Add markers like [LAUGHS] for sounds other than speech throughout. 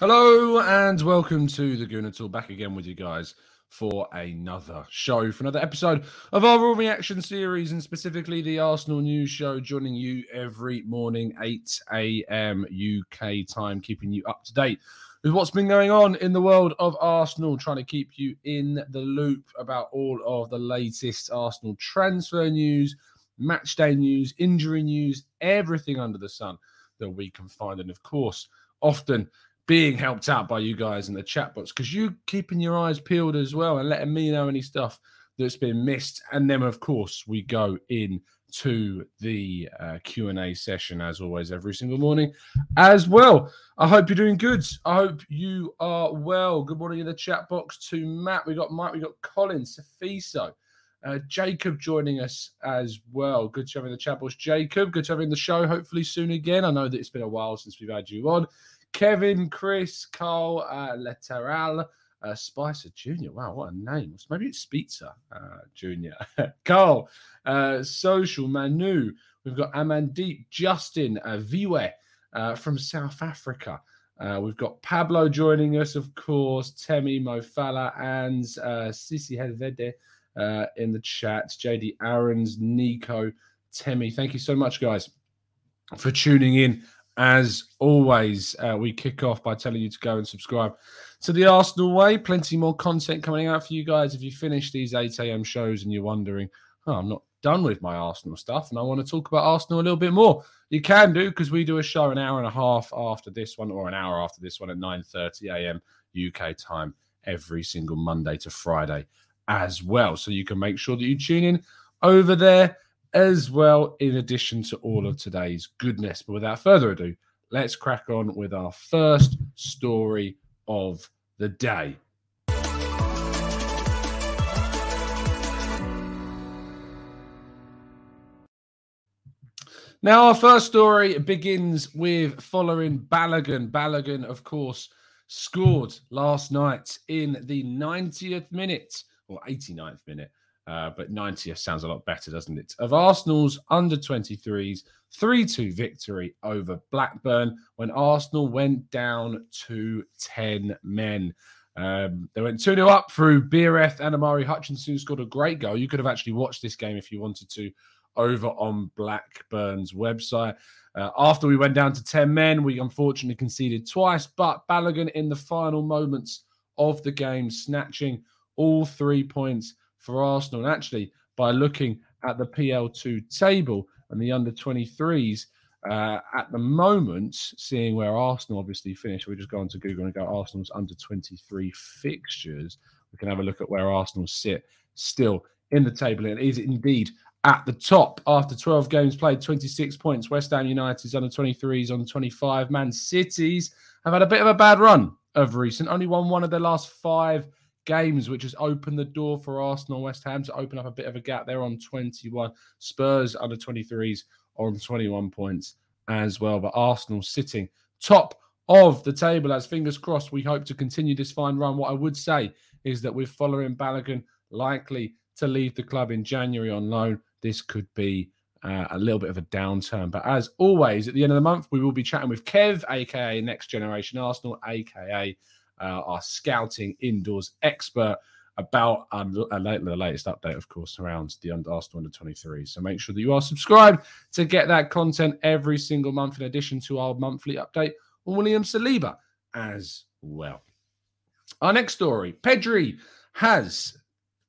Hello and welcome to the Gooner Talk. Back again with you guys for another show, for another episode of our Raw Reaction series, and specifically the Arsenal News Show, joining you every morning, 8 a.m. UK time, keeping you up to date with what's been going on in the world of Arsenal, trying to keep you in the loop about all of the latest Arsenal transfer news, match day news, injury news, everything under the sun that we can find. And of course, often being helped out by you guys in the chat box because you keeping your eyes peeled as well and letting me know any stuff that's been missed. And then, of course, we go in to the uh, q&a session as always every single morning as well. I hope you're doing good. I hope you are well. Good morning in the chat box to matt. We got mike we got colin Safiso, uh, jacob joining us as well. Good to have you in the chat box jacob. Good to have in the show hopefully soon again. I know that it's been a while since we've had you on Kevin, Chris, Carl, uh, Lateral, uh, Spicer Jr. Wow, what a name. Maybe it's Spitzer uh, Jr. [LAUGHS] Carl, uh, Social, Manu. We've got Amandeep, Justin, uh, Viwe uh, from South Africa. Uh, we've got Pablo joining us, of course, Temi, Mofala, and uh, Sisi Helvede uh, in the chat. JD Aaron's, Nico, Temi. Thank you so much, guys, for tuning in as always, uh, we kick off by telling you to go and subscribe to the Arsenal Way. Plenty more content coming out for you guys. If you finish these 8 a.m. shows and you're wondering, oh, I'm not done with my Arsenal stuff and I want to talk about Arsenal a little bit more, you can do because we do a show an hour and a half after this one or an hour after this one at 9:30 a.m. UK time every single Monday to Friday as well. So you can make sure that you tune in over there as well, in addition to all of mm-hmm. today's goodness. But without further ado, let's crack on with our first story of the day. Now, our first story begins with Folarin Balogun. Balogun, of course, scored last night in the 90th minute or 89th minute uh, but 90th sounds a lot better, doesn't it? Of Arsenal's under 23s 3 2 victory over Blackburn when Arsenal went down to 10 men. Um, they went 2 0 up through Biereth and Omari Hutchinson, who scored a great goal. You could have actually watched this game if you wanted to over on Blackburn's website. Uh, after we went down to 10 men, we unfortunately conceded twice, but Balogun in the final moments of the game, snatching all three points for Arsenal. And actually, by looking at the PL2 table and the under 23s, uh, at the moment, seeing where Arsenal obviously finished, we just go onto Google and go Arsenal's under 23 fixtures. We can have a look at where Arsenal sit still in the table. And is indeed at the top after 12 games played, 26 points. West Ham United's under 23s on 25. Man City's have had a bit of a bad run of recent, only won one of their last five games, which has opened the door for Arsenal West Ham to open up a bit of a gap. They're on 21. Spurs under 23s on 21 points as well. But Arsenal sitting top of the table. As fingers crossed, we hope to continue this fine run. What I would say is that with Folarin Balogun likely to leave the club in January on loan, this could be uh, a little bit of a downturn. But as always, at the end of the month, we will be chatting with Kev, aka Next Generation Arsenal, aka uh, our scouting indoors expert, about um, the latest update, of course, around the Arsenal under 23. So make sure that you are subscribed to get that content every single month, in addition to our monthly update on William Saliba as well. Our next story Pedri has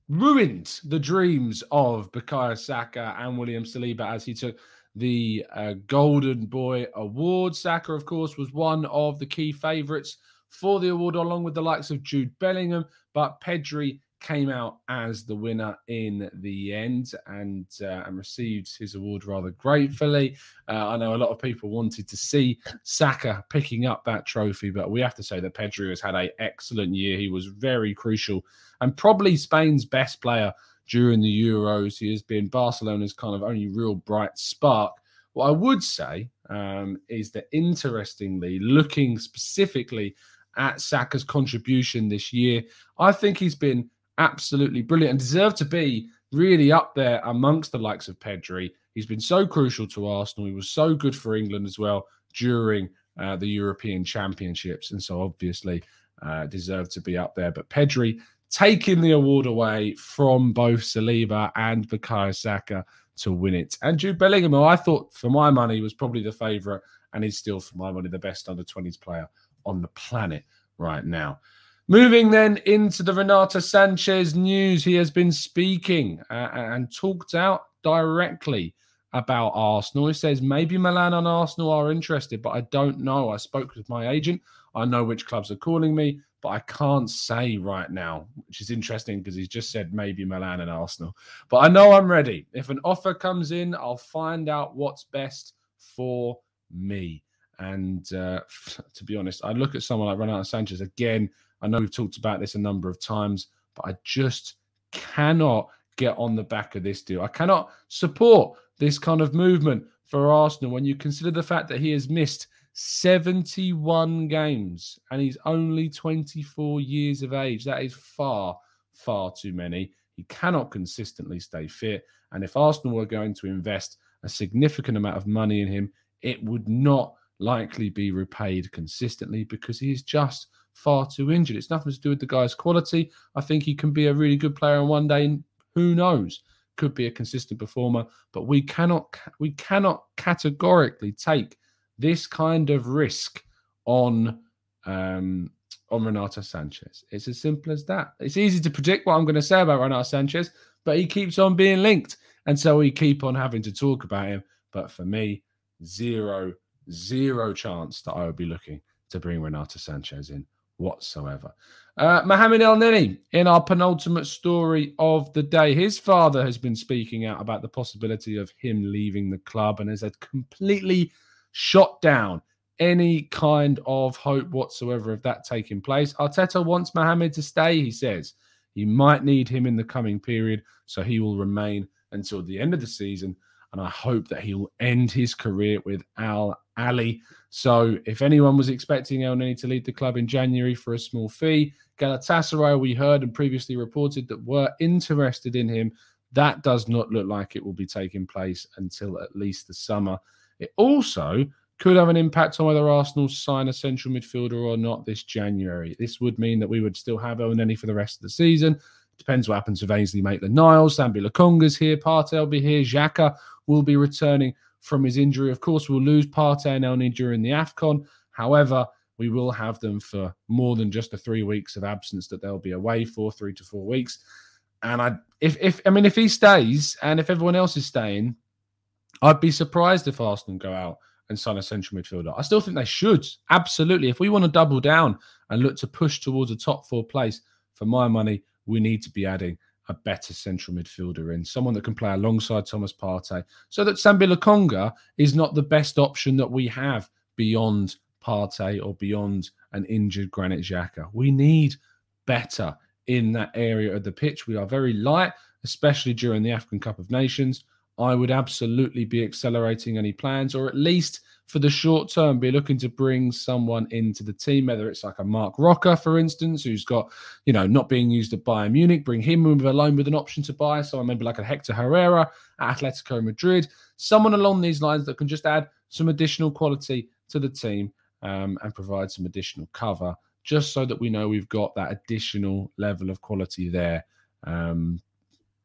ruined the dreams of Bukayo Saka and William Saliba as he took the uh, Golden Boy Award. Saka, of course, was one of the key favourites for the award, along with the likes of Jude Bellingham. But Pedri came out as the winner in the end and uh, and received his award rather gratefully. Uh, I know a lot of people wanted to see Saka picking up that trophy, but we have to say that Pedri has had an excellent year. He was very crucial and probably Spain's best player during the Euros. He has been Barcelona's kind of only real bright spark. What I would say um, is that interestingly, looking specifically at Saka's contribution this year, I think he's been absolutely brilliant and deserved to be really up there amongst the likes of Pedri. He's been so crucial to Arsenal. He was so good for England as well during uh, the European Championships, and so obviously uh, deserved to be up there. But Pedri taking the award away from both Saliba and Bukayo Saka to win it. And Jude Bellingham, I thought for my money was probably the favourite, and he's still for my money the best under 20s player on the planet right now. Moving then into the Renato Sanchez news, he has been speaking uh, and talked out directly about Arsenal. He says maybe Milan and Arsenal are interested, but I don't know. I spoke with my agent. I know which clubs are calling me, but I can't say right now, which is interesting because he's just said maybe Milan and Arsenal. But I know I'm ready. If an offer comes in, I'll find out what's best for me. And uh, [LAUGHS] to be honest, I look at someone like Renato Sanchez again. I know we've talked about this a number of times, but I just cannot get on the back of this deal. I cannot support this kind of movement for Arsenal when you consider the fact that he has missed 71 games and he's only 24 years of age. That is far, far too many. He cannot consistently stay fit. And if Arsenal were going to invest a significant amount of money in him, it would not likely be repaid consistently because he is just far too injured. It's nothing to do with the guy's quality. I think he can be a really good player on one day, and who knows, could be a consistent performer. But we cannot we cannot categorically take this kind of risk on um, on Renato Sanchez. It's as simple as that. It's easy to predict what I'm going to say about Renato Sanchez, but he keeps on being linked, and so we keep on having to talk about him. But for me, zero zero chance that I would be looking to bring Renato Sanchez in whatsoever. Uh, Mohamed Elneny, in our penultimate story of the day, his father has been speaking out about the possibility of him leaving the club and has completely shot down any kind of hope whatsoever of that taking place. Arteta wants Mohamed to stay, he says. He might need him in the coming period, so he will remain until the end of the season. And I hope that he'll end his career with Al Ahly. So if anyone was expecting Elneny to lead the club in January for a small fee, Galatasaray, we heard and previously reported that were interested in him. That does not look like it will be taking place until at least the summer. It also could have an impact on whether Arsenal sign a central midfielder or not this January. This would mean that we would still have Elneny for the rest of the season. Depends what happens with Ainsley Maitland-Niles. Sambi Lokonga's here. Partey will be here. Xhaka will be returning from his injury. Of course, we'll lose Partey and Elneny during the AFCON. However, we will have them for more than just the three weeks of absence that they'll be away for, three to four weeks. And I, if, if I mean, if he stays and if everyone else is staying, I'd be surprised if Arsenal go out and sign a central midfielder. I still think they should. Absolutely. If we want to double down and look to push towards a top four place, for my money, we need to be adding a better central midfielder in, someone that can play alongside Thomas Partey, so that Sambi Lokonga is not the best option that we have beyond Partey or beyond an injured Granit Xhaka. We need better in that area of the pitch. We are very light, especially during the African Cup of Nations. I would absolutely be accelerating any plans, or at least for the short term be looking to bring someone into the team, whether it's like a Marc Roca, for instance, who's got, you know, not being used at Bayern Munich, bring him in with a loan with an option to buy. Someone maybe like a Hector Herrera at Atletico Madrid, someone along these lines that can just add some additional quality to the team um, and provide some additional cover, just so that we know we've got that additional level of quality there. Um,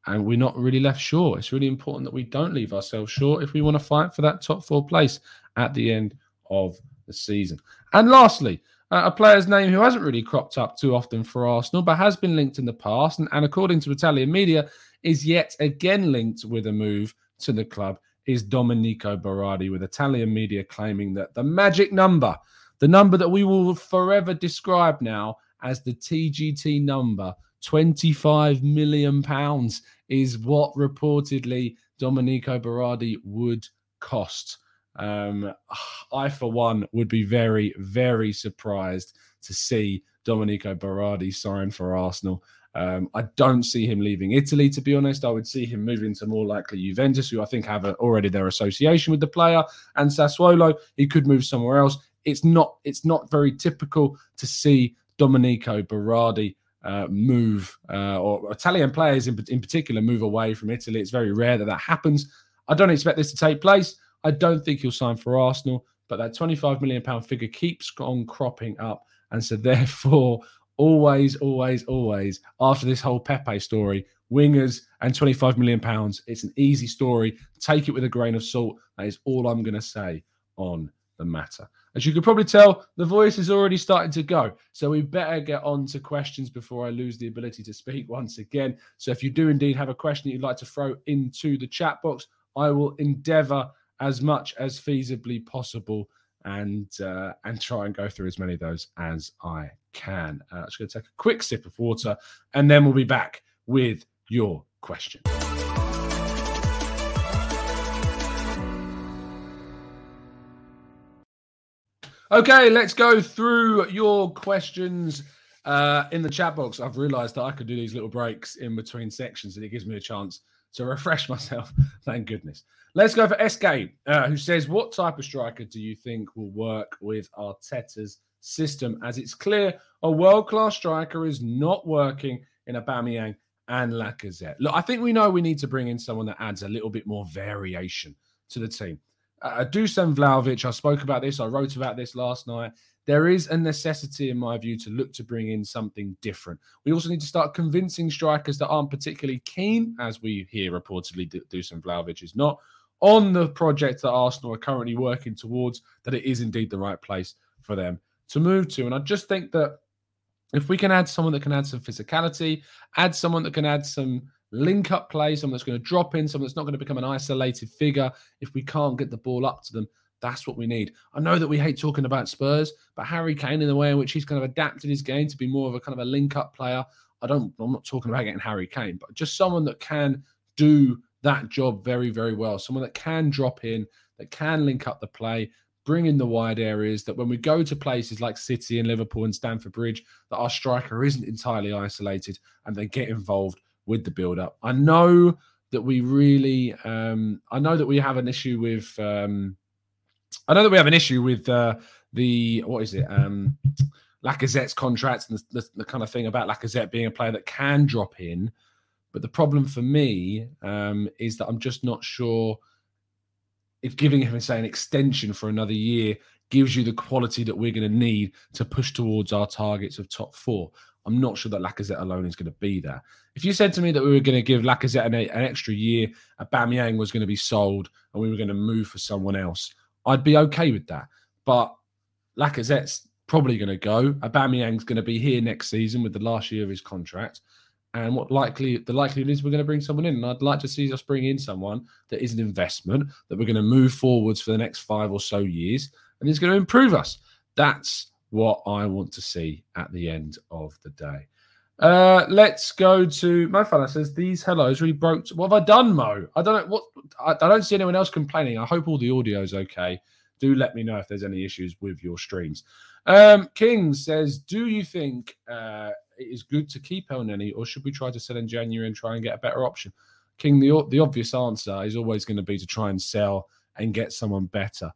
and we're not really left short. It's really important that we don't leave ourselves short if we want to fight for that top four place at the end of the season. And lastly, uh, a player's name who hasn't really cropped up too often for Arsenal, but has been linked in the past, and, and according to Italian media, is yet again linked with a move to the club, is Domenico Berardi, with Italian media claiming that the magic number, the number that we will forever describe now as the TGT number, 25 million pounds is what reportedly Domenico Berardi would cost. Um, I, for one, would be very, very surprised to see Domenico Berardi sign for Arsenal. Um, I don't see him leaving Italy, to be honest. I would see him moving to more likely Juventus, who I think have a, already their association with the player, and Sassuolo. He could move somewhere else. It's not. It's not very typical to see Domenico Berardi uh, move, uh, or Italian players in, in particular move away from Italy. It's very rare that that happens. I don't expect this to take place. I don't think he'll sign for Arsenal, but that 25 million pound figure keeps on cropping up, and so [LAUGHS] therefore, always, always, always, after this whole Pepe story, wingers and 25 million pounds, it's an easy story. Take it with a grain of salt. That is all I'm going to say on the matter. As you can probably tell, the voice is already starting to go. So we better get on to questions before I lose the ability to speak once again. So if you do indeed have a question that you'd like to throw into the chat box, I will endeavor as much as feasibly possible and uh, and try and go through as many of those as I can. Uh, I'm just going to take a quick sip of water and then we'll be back with your question. Okay, let's go through your questions uh, in the chat box. I've realized that I could do these little breaks in between sections and it gives me a chance to refresh [LAUGHS] myself. Thank goodness. Let's go for SK, uh, who says, What type of striker do you think will work with Arteta's system? As it's clear, a world class striker is not working in a Aubameyang and Lacazette. Look, I think we know we need to bring in someone that adds a little bit more variation to the team. Uh, Dusan Vlahovic, I spoke about this, I wrote about this last night. There is a necessity, in my view, to look to bring in something different. We also need to start convincing strikers that aren't particularly keen, as we hear reportedly Dusan Vlahovic is not, on the project that Arsenal are currently working towards, that it is indeed the right place for them to move to. And I just think that if we can add someone that can add some physicality, add someone that can add some link up play, someone that's going to drop in, someone that's not going to become an isolated figure. If we can't get the ball up to them, that's what we need. I know that we hate talking about Spurs, but Harry Kane, in the way in which he's kind of adapted his game to be more of a kind of a link up player, I don't, I'm not talking about getting Harry Kane, but just someone that can do that job very, very well. Someone that can drop in, that can link up the play, bring in the wide areas, that when we go to places like City and Liverpool and Stamford Bridge, that our striker isn't entirely isolated and they get involved with the build up. I know that we really, um, I know that we have an issue with, um, I know that we have an issue with uh, the what is it, um, Lacazette's contracts and the, the, the, kind of thing about Lacazette being a player that can drop in. But the problem for me um, is that I'm just not sure if giving him, say, an extension for another year gives you the quality that we're going to need to push towards our targets of top four. I'm not sure that Lacazette alone is going to be there. If you said to me that we were going to give Lacazette an, an extra year, Aubameyang was going to be sold, and we were going to move for someone else, I'd be okay with that. But Lacazette's probably going to go. Aubameyang's going to be here next season with the last year of his contract. And what likely the likelihood is we're going to bring someone in. And I'd like to see us bring in someone that is an investment that we're going to move forwards for the next five or so years and is going to improve us. That's what I want to see at the end of the day. Uh, let's go to Mo Fella says these hellos really broke. What have I done, Mo? I don't know what. I, I don't see anyone else complaining. I hope all the audio is okay. Do let me know if there's any issues with your streams. Um, King says, do you think uh, it is good to keep Elneny, or should we try to sell in January and try and get a better option? King, the the obvious answer is always going to be to try and sell and get someone better.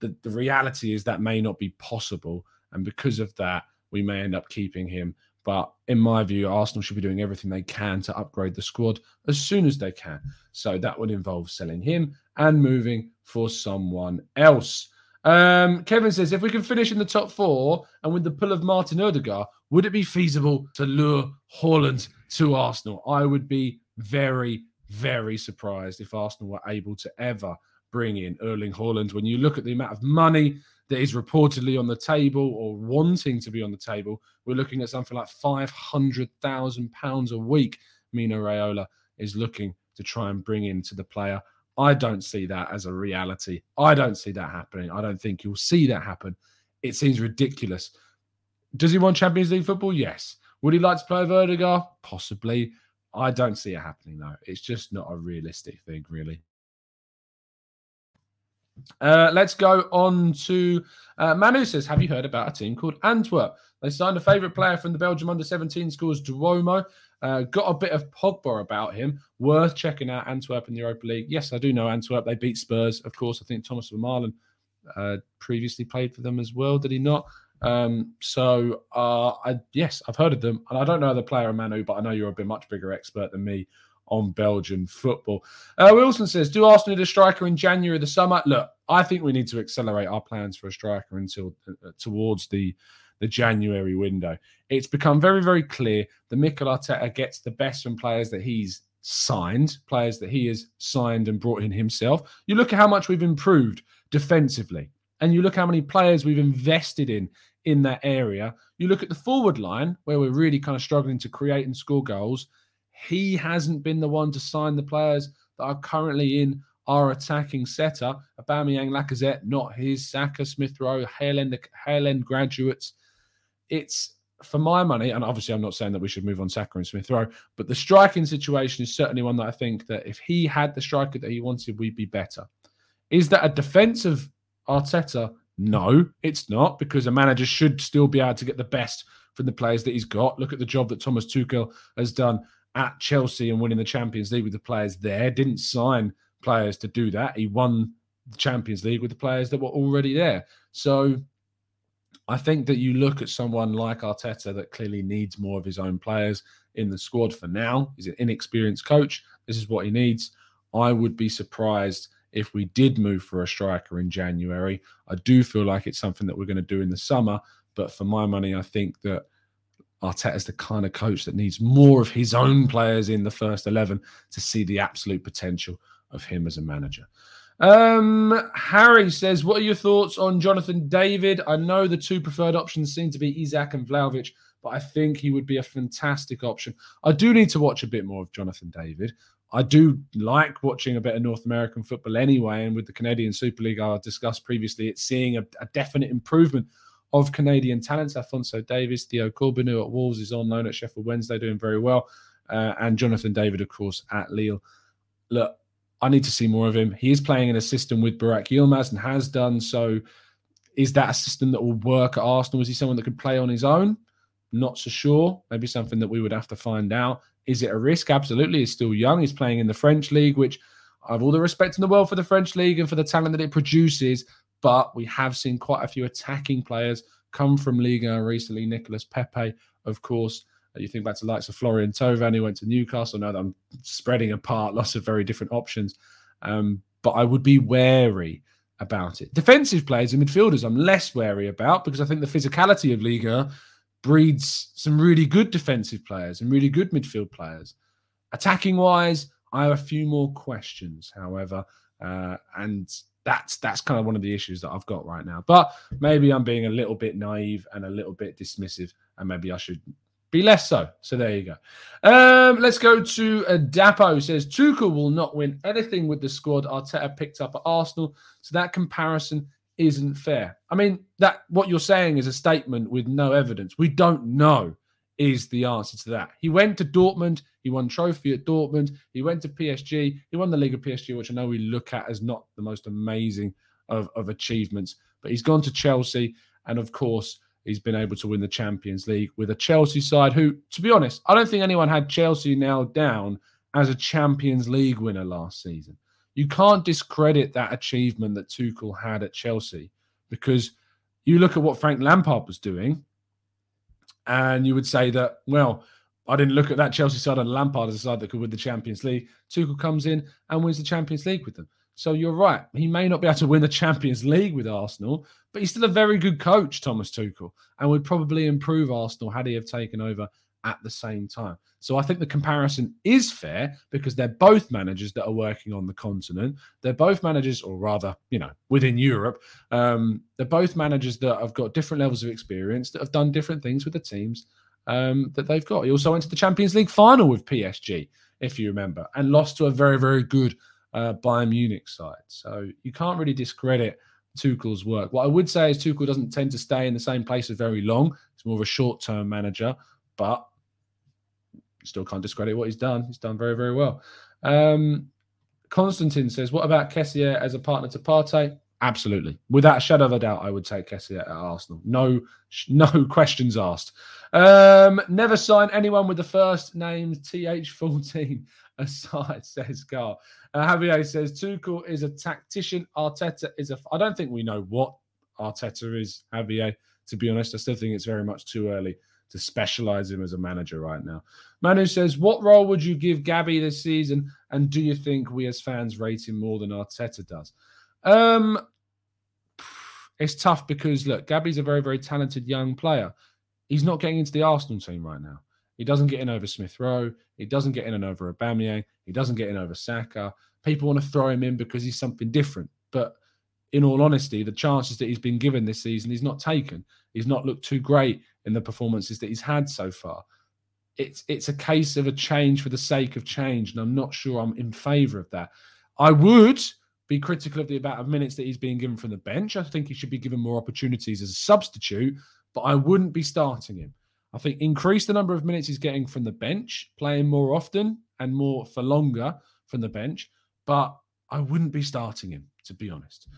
the, the reality is that may not be possible. And because of that, we may end up keeping him. But in my view, Arsenal should be doing everything they can to upgrade the squad as soon as they can. So that would involve selling him and moving for someone else. Um, Kevin says, if we can finish in the top four and with the pull of Martin Odegaard, would it be feasible to lure Haaland to Arsenal? I would be very, very surprised if Arsenal were able to ever bring in Erling Haaland. When you look at the amount of money that is reportedly on the table or wanting to be on the table, we're looking at something like £500,000 a week. Mino Raiola is looking to try and bring into the player. I don't see that as a reality. I don't see that happening. I don't think you'll see that happen. It seems ridiculous. Does he want Champions League football? Yes. Would he like to play with Possibly. I don't see it happening though. It's just not a realistic thing, really. Uh, let's go on to uh, Manu says, Have you heard about a team called Antwerp? They signed a favourite player from the Belgium under 17 schools, Duomo. Uh, got a bit of Pogba about him. Worth checking out Antwerp in the Europa League. Yes, I do know Antwerp. They beat Spurs, of course. I think Thomas Vermaelen uh, previously played for them as well. Did he not? Um, so, uh, I, yes, I've heard of them, and I don't know the player Manu, but I know you're a bit much bigger expert than me on Belgian football. Uh, Wilson says, "Do Arsenal need a striker in January of the summer?" Look, I think we need to accelerate our plans for a striker until uh, towards the the January window. It's become very, very clear that Mikel Arteta gets the best from players that he's signed, players that he has signed and brought in himself. You look at how much we've improved defensively, and you look how many players we've invested in in that area. You look at the forward line where we're really kind of struggling to create and score goals. He hasn't been the one to sign the players that are currently in our attacking setup. Aubameyang, Lacazette, not his. Saka, Smith Rowe, Hale End, graduates it's for my money, and obviously I'm not saying that we should move on Saka and Smith Rowe, but the striking situation is certainly one that I think that if he had the striker that he wanted, we'd be better. Is that a defensive Arteta? No, it's not, because a manager should still be able to get the best from the players that he's got. Look at the job that Thomas Tuchel has done at Chelsea and winning the Champions League with the players there. Didn't sign players to do that. He won the Champions League with the players that were already there. So I think that you look at someone like Arteta that clearly needs more of his own players in the squad for now. He's an inexperienced coach. This is what he needs. I would be surprised if we did move for a striker in January. I do feel like it's something that we're going to do in the summer. But for my money, I think that Arteta is the kind of coach that needs more of his own players in the first 11 to see the absolute potential of him as a manager. Um, Harry says, "What are your thoughts on Jonathan David? I know the two preferred options seem to be Isak and Vlahovic, but I think he would be a fantastic option. I do need to watch a bit more of Jonathan David. I do like watching a bit of North American football anyway, and with the Canadian Super League I discussed previously, it's seeing a, a definite improvement." Of Canadian talents, Alphonso Davies, Theo Corbeanu at Wolves is on loan at Sheffield Wednesday, doing very well, uh, and Jonathan David, of course, at Lille. Look, I need to see more of him. He is playing in a system with Burak Yilmaz and has done so. Is that a system that will work at Arsenal? Is he someone that could play on his own? Not so sure. Maybe something that we would have to find out. Is it a risk? Absolutely. He's still young. He's playing in the French league, which I have all the respect in the world for the French league and for the talent that it produces. But we have seen quite a few attacking players come from Liga recently. Nicolas Pepe, of course, you think back to the likes of Florian Thauvin, who went to Newcastle. Now that I'm spreading apart lots of very different options. Um, but I would be wary about it. Defensive players and midfielders, I'm less wary about because I think the physicality of Liga breeds some really good defensive players and really good midfield players. Attacking wise, I have a few more questions, however, uh, and that's that's kind of one of the issues that I've got right now. But maybe I'm being a little bit naive and a little bit dismissive, and maybe I should be less so. So there you go. Um, let's go to uh, Dapo. Says Tuchel will not win anything with the squad Arteta picked up at Arsenal. So that comparison isn't fair. I mean, that what you're saying is a statement with no evidence. We don't know is the answer to that. He went to Dortmund. He won trophy at Dortmund. He went to PSG. He won the League of PSG, which I know we look at as not the most amazing of, of achievements. But he's gone to Chelsea, and of course he's been able to win the Champions League with a Chelsea side who, to be honest, I don't think anyone had Chelsea nailed down as a Champions League winner last season. You can't discredit that achievement that Tuchel had at Chelsea because you look at what Frank Lampard was doing, and you would say that, well, I didn't look at that Chelsea side and Lampard as a side that could win the Champions League. Tuchel comes in and wins the Champions League with them. So you're right. He may not be able to win the Champions League with Arsenal, but he's still a very good coach, Thomas Tuchel, and would probably improve Arsenal had he have taken over at the same time. So I think the comparison is fair because they're both managers that are working on the continent. They're both managers, or rather, you know, within Europe. Um, they're both managers that have got different levels of experience that have done different things with the teams um, that they've got. He also went to the Champions League final with PSG, if you remember, and lost to a very, very good uh, Bayern Munich side. So you can't really discredit Tuchel's work. What I would say is Tuchel doesn't tend to stay in the same place for very long. He's more of a short-term manager, but still can't discredit what he's done. He's done very, very well. Um, Constantine says, "What about Kessié as a partner to Partey?" Absolutely, without a shadow of a doubt, I would take Kessié at Arsenal. No, [LAUGHS] no questions asked. Um, never sign anyone with the first name TH14 [LAUGHS] aside, says Carl. Uh, Javier says Tuchel is a tactician. Arteta is a. I don't think we know what Arteta is, Javier. To be honest, I still think it's very much too early to specialize him as a manager right now. Manu says, What role would you give Gabby this season? And do you think we as fans rate him more than Arteta does? Um, it's tough because look, Gabby's a very, very talented young player. He's not getting into the Arsenal team right now. He doesn't get in over Smith Rowe. He doesn't get in and over Aubameyang. He doesn't get in over Saka. People want to throw him in because he's something different. But in all honesty, the chances that he's been given this season, he's not taken. He's not looked too great in the performances that he's had so far. It's it's a case of a change for the sake of change, and I'm not sure I'm in favour of that. I would be critical of the amount of minutes that he's being given from the bench. I think he should be given more opportunities as a substitute, but I wouldn't be starting him. I think increase the number of minutes he's getting from the bench, playing more often and more for longer from the bench, but I wouldn't be starting him, to be honest.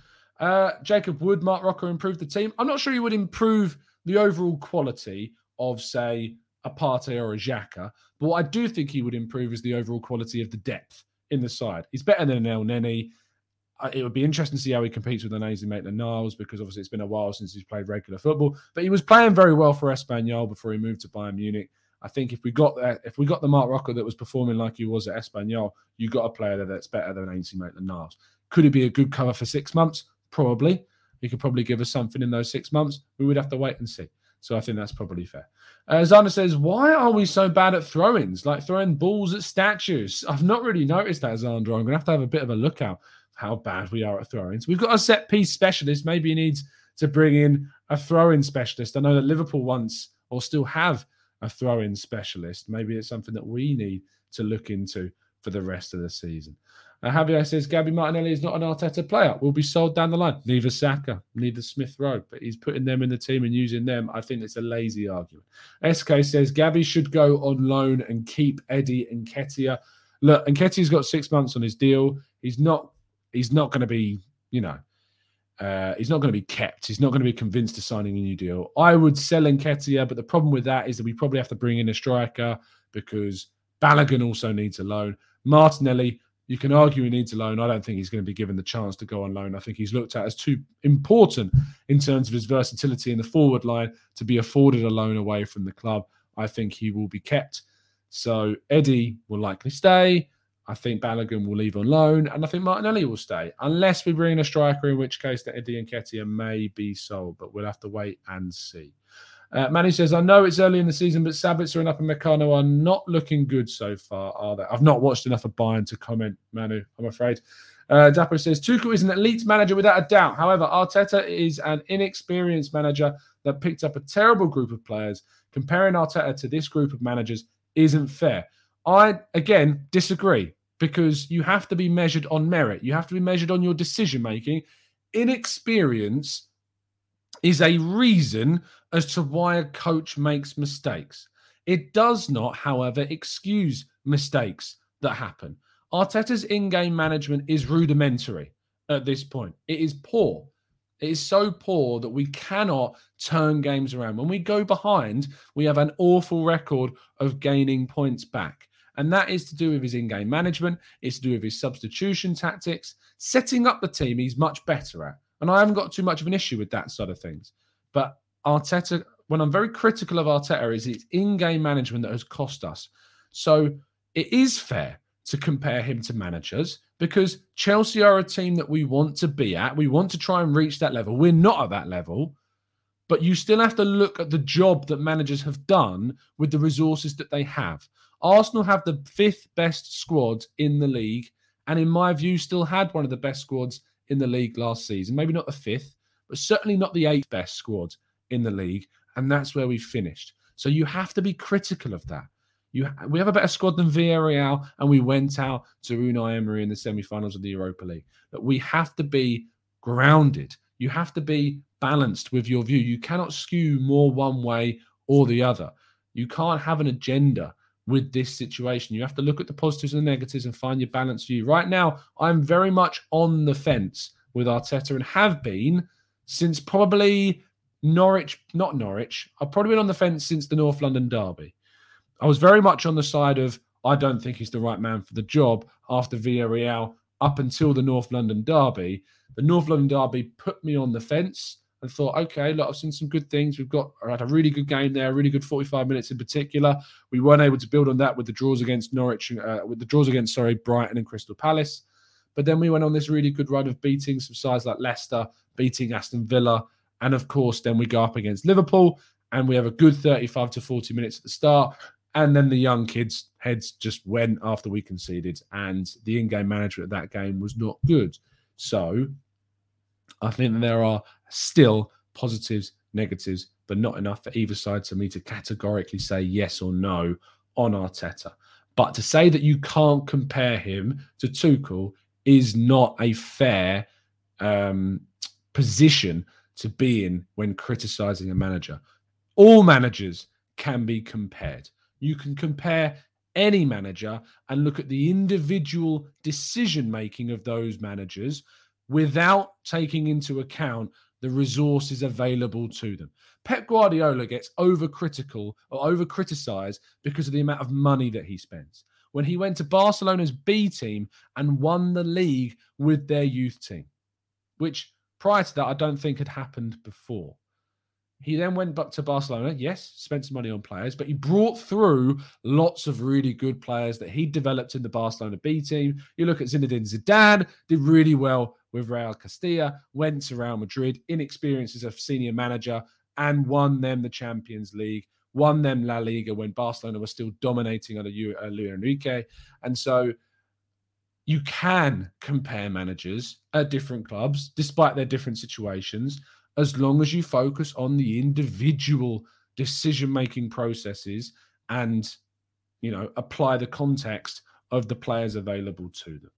Uh, Jacob Wood, Marc Roca improve the team. I'm not sure he would improve the overall quality of, say, a Partey or a Xhaka. But what I do think he would improve is the overall quality of the depth in the side. He's better than an Elneny. Uh, it would be interesting to see how he competes with an Ainsley Maitland-Niles because obviously it's been a while since he's played regular football. But he was playing very well for Espanyol before he moved to Bayern Munich. I think if we got that, if we got the Marc Roca that was performing like he was at Espanyol, you got a player that's better than Ainsley Maitland-Niles. Could he be a good cover for six months? Probably. He could probably give us something in those six months. We would have to wait and see. So I think that's probably fair. Uh, Zana says, Why are we so bad at throw ins, like throwing balls at statues? [LAUGHS] I've not really noticed that, Zandra. I'm going to have to have a bit of a look out how bad we are at throw ins. We've got a set piece specialist. Maybe he needs to bring in a throw in specialist. I know that Liverpool once or still have a throw in specialist. Maybe it's something that we need to look into for the rest of the season. Uh, Javier says Gabby Martinelli is not an Arteta player. Will be sold down the line. Neither Saka, neither Smith Rowe, but he's putting them in the team and using them. I think it's a lazy argument. SK says Gabby should go on loan and keep Eddie Nketiah. Look, Nketiah's got six months on his deal. He's not. He's not going to be. You know. Uh, he's not going to be kept. He's not going to be convinced to signing a new deal. I would sell Nketiah, but the problem with that is that we probably have to bring in a striker because Balogun also needs a loan. Martinelli, you can argue he needs a loan. I don't think he's going to be given the chance to go on loan. I think he's looked at as too important in terms of his versatility in the forward line to be afforded a loan away from the club. I think he will be kept. So Eddie will likely stay. I think Balogun will leave on loan, and I think Martinelli will stay, unless we bring in a striker, in which case the Eddie Nketiah may be sold, but we'll have to wait and see. Uh, Manny says, I know it's early in the season, but Sabitzer and Upamecano are not looking good so far, are they? I've not watched enough of Bayern to comment, Manu, I'm afraid. Uh, Dapper says, Tuchel is an elite manager without a doubt. However, Arteta is an inexperienced manager that picked up a terrible group of players. Comparing Arteta to this group of managers isn't fair. I, again, disagree because you have to be measured on merit. You have to be measured on your decision making. Inexperience is a reason as to why a coach makes mistakes. It does not, however, excuse mistakes that happen. Arteta's in game management is rudimentary at this point. It is poor. It is so poor that we cannot turn games around. When we go behind, we have an awful record of gaining points back. And that is to do with his in game management, it's to do with his substitution tactics, setting up the team he's much better at. And I haven't got too much of an issue with that side of things. But Arteta, when I'm very critical of Arteta, is it's in game management that has cost us. So it is fair to compare him to managers because Chelsea are a team that we want to be at. We want to try and reach that level. We're not at that level, but you still have to look at the job that managers have done with the resources that they have. Arsenal have the fifth best squad in the league, and in my view, still had one of the best squads in the league last season. Maybe not the fifth, but certainly not the eighth best squad in the league. And that's where we finished. So you have to be critical of that. You, we have a better squad than Villarreal, and we went out to Unai Emery in the semi-finals of the Europa League. But we have to be grounded. You have to be balanced with your view. You cannot skew more one way or the other. You can't have an agenda with this situation. You have to look at the positives and the negatives and find your balanced view. Right now, I'm very much on the fence with Arteta and have been since probably Norwich, not Norwich. I've probably been on the fence since the North London Derby. I was very much on the side of I don't think he's the right man for the job after Villarreal up until the North London Derby. The North London Derby put me on the fence and thought, okay, look, I've seen some good things. We've got had a really good game there, really good 45 minutes in particular. We weren't able to build on that with the draws against Norwich, uh, with the draws against, sorry, Brighton and Crystal Palace. But then we went on this really good run of beating some sides like Leicester, beating Aston Villa. And of course, then we go up against Liverpool and we have a good 35 to 40 minutes at the start. And then the young kids' heads just went after we conceded, and the in game manager of that game was not good. So I think there are still positives, negatives, but not enough for either side for me to categorically say yes or no on Arteta. But to say that you can't compare him to Tuchel is not a fair um, position to be in when criticizing a manager. All managers can be compared. You can compare any manager and look at the individual decision making of those managers without taking into account the resources available to them. Pep Guardiola gets overcritical or over criticized because of the amount of money that he spends. When he went to Barcelona's B team and won the league with their youth team, which prior to that I don't think had happened before. He then went back to Barcelona. Yes, spent some money on players, but he brought through lots of really good players that he developed in the Barcelona B team. You look at Zinedine Zidane, did really well with Real Castilla, went to Real Madrid, inexperienced as a senior manager, and won them the Champions League, won them La Liga when Barcelona was still dominating under uh, Luis Enrique. And so you can compare managers at different clubs, despite their different situations as long as you focus on the individual decision making processes and you know apply the context of the players available to them.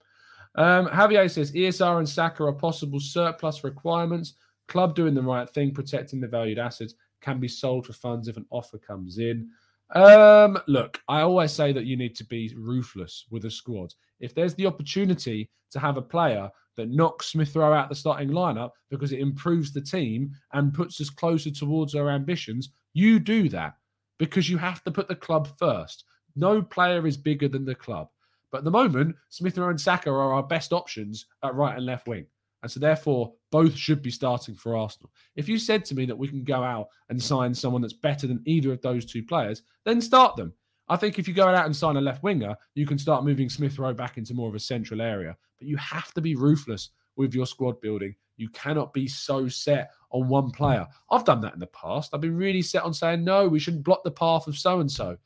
Um, Javier says ESR and Saka are possible surplus requirements. Club doing the right thing, protecting the valued assets, can be sold for funds if an offer comes in. Um, look, I always say that you need to be ruthless with a squad. If there's the opportunity to have a player that knocks Smith Rowe out the starting lineup because it improves the team and puts us closer towards our ambitions, you do that because you have to put the club first. No player is bigger than the club. But at the moment, Smith Rowe and Saka are our best options at right and left wing. And so, therefore, both should be starting for Arsenal. If you said to me that we can go out and sign someone that's better than either of those two players, then start them. I think if you go out and sign a left winger, you can start moving Smith Rowe back into more of a central area. But you have to be ruthless with your squad building. You cannot be so set on one player. I've done that in the past. I've been really set on saying, no, we shouldn't block the path of so and so.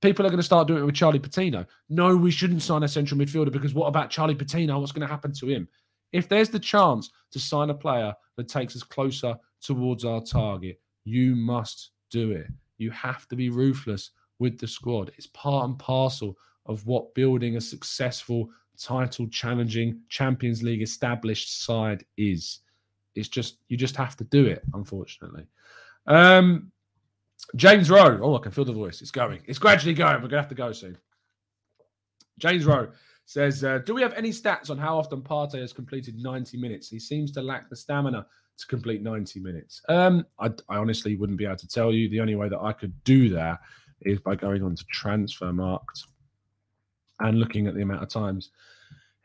People are going to start doing it with Charlie Patino. No, we shouldn't sign a central midfielder because what about Charlie Patino? What's going to happen to him? If there's the chance to sign a player that takes us closer towards our target, you must do it. You have to be ruthless with the squad. It's part and parcel of what building a successful title challenging Champions League established side is. It's just you just have to do it, unfortunately. Um, James Rowe. Oh, I can feel the voice. It's going. It's gradually going. We're gonna have to go soon. James Rowe says, uh, "Do we have any stats on how often Partey has completed 90 minutes? He seems to lack the stamina to complete 90 minutes. Um, I, I honestly wouldn't be able to tell you. The only way that I could do that is by going on to Transfermarkt and looking at the amount of times.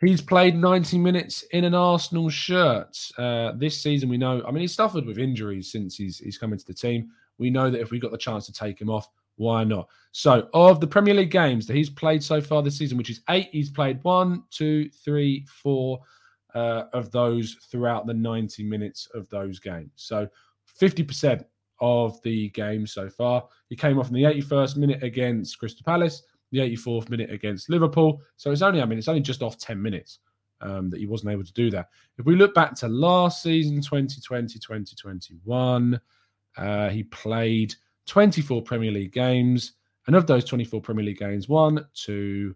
He's played 90 minutes in an Arsenal shirt uh, this season. We know, I mean, he's suffered with injuries since he's, he's come into the team. We know that if we got the chance to take him off, why not? So, of the Premier League games that he's played so far this season, which is eight, he's played one, two, three, four uh, of those throughout the 90 minutes of those games. So, 50% of the game so far. He came off in the 81st minute against Crystal Palace, the 84th minute against Liverpool. So it's only, I mean, it's only just off 10 minutes um, that he wasn't able to do that. If we look back to last season, 2020, 2021, uh, he played 24 Premier League games. And of those 24 Premier League games, one, two,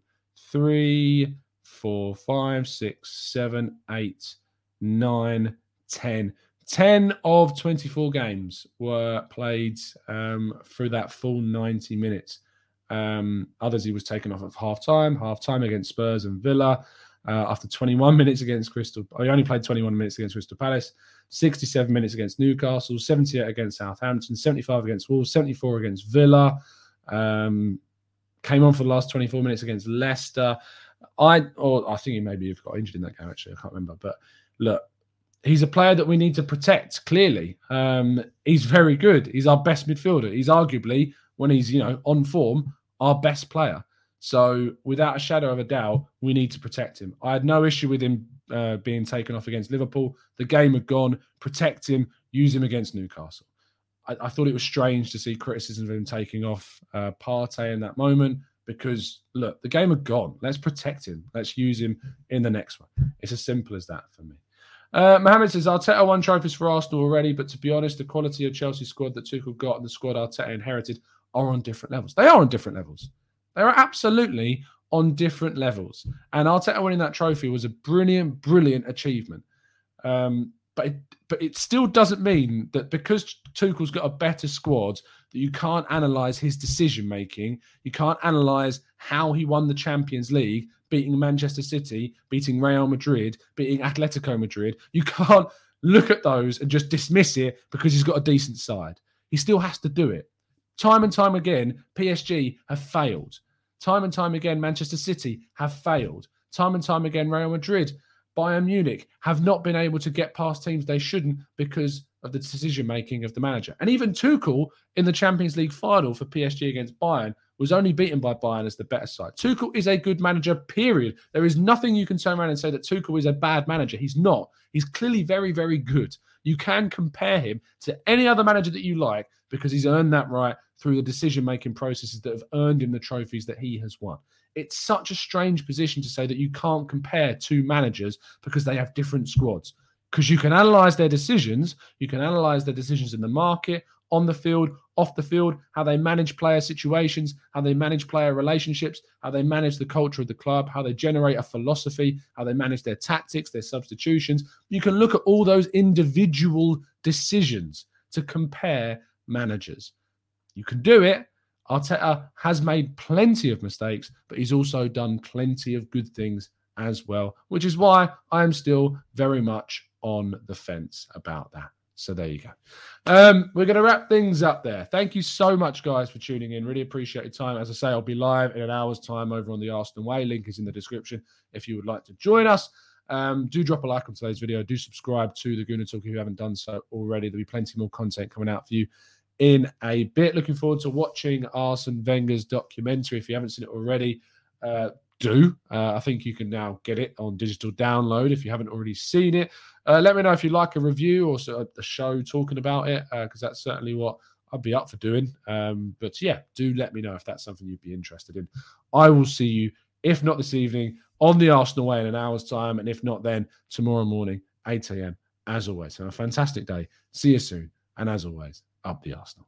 three, four, five, six, seven, eight, nine, ten. 10 of 24 games were played um, through that full 90 minutes. Um, others he was taken off at half time, half time against Spurs and Villa. Uh, after 21 minutes against Crystal, he only played 21 minutes against Crystal Palace, 67 minutes against Newcastle, 78 against Southampton, 75 against Wolves, 74 against Villa. Um, came on for the last 24 minutes against Leicester. I or I think he maybe got injured in that game actually. I can't remember, but look, he's a player that we need to protect. Clearly, um, he's very good. He's our best midfielder. He's arguably when he's you know on form our best player. So without a shadow of a doubt, we need to protect him. I had no issue with him uh, being taken off against Liverpool. The game had gone. Protect him. Use him against Newcastle. I, I thought it was strange to see criticism of him taking off uh, Partey in that moment because look, the game had gone. Let's protect him. Let's use him in the next one. It's as simple as that for me. Uh, Mohammed says Arteta won trophies for Arsenal already, but to be honest, the quality of Chelsea squad that Tuchel got and the squad Arteta inherited are on different levels. They are on different levels. They are absolutely on different levels. And Arteta winning that trophy was a brilliant, brilliant achievement. Um, but it, but it still doesn't mean that because Tuchel's got a better squad that you can't analyze his decision making. You can't analyze how he won the Champions League beating Manchester City, beating Real Madrid, beating Atletico Madrid. You can't look at those and just dismiss it because he's got a decent side. He still has to do it. Time and time again, PSG have failed. Time and time again, Manchester City have failed. Time and time again, Real Madrid, Bayern Munich have not been able to get past teams they shouldn't because of the decision making of the manager. And even Tuchel in the Champions League final for PSG against Bayern was only beaten by Bayern as the better side. Tuchel is a good manager, period. There is nothing you can turn around and say that Tuchel is a bad manager. He's not. He's clearly very, very good. You can compare him to any other manager that you like because he's earned that right through the decision making processes that have earned him the trophies that he has won. It's such a strange position to say that you can't compare two managers because they have different squads because you can analyze their decisions. You can analyze their decisions in the market, on the field, off the field, how they manage player situations, how they manage player relationships, how they manage the culture of the club, how they generate a philosophy, how they manage their tactics, their substitutions. You can look at all those individual decisions to compare managers. You can do it. Arteta has made plenty of mistakes, but he's also done plenty of good things as well, which is why I am still very much on the fence about that. So there you go. Um, we're going to wrap things up there. Thank you so much, guys, for tuning in. Really appreciate your time. As I say, I'll be live in an hour's time over on the Arsenal Way. Link is in the description if you would like to join us. Um, do drop a like on today's video. Do subscribe to the Gooner Talk if you haven't done so already. There'll be plenty more content coming out for you in a bit. Looking forward to watching Arsene Wenger's documentary. If you haven't seen it already, uh, do. Uh, I think you can now get it on digital download if you haven't already seen it. Uh, let me know if you like a review or of a show talking about it, because uh, that's certainly what I'd be up for doing. Um, but yeah, do let me know if that's something you'd be interested in. I will see you, if not this evening, on the Arsenal way in an hour's time, and if not, then tomorrow morning, 8 a.m. As always, have a fantastic day. See you soon, and as always, up the Arsenal.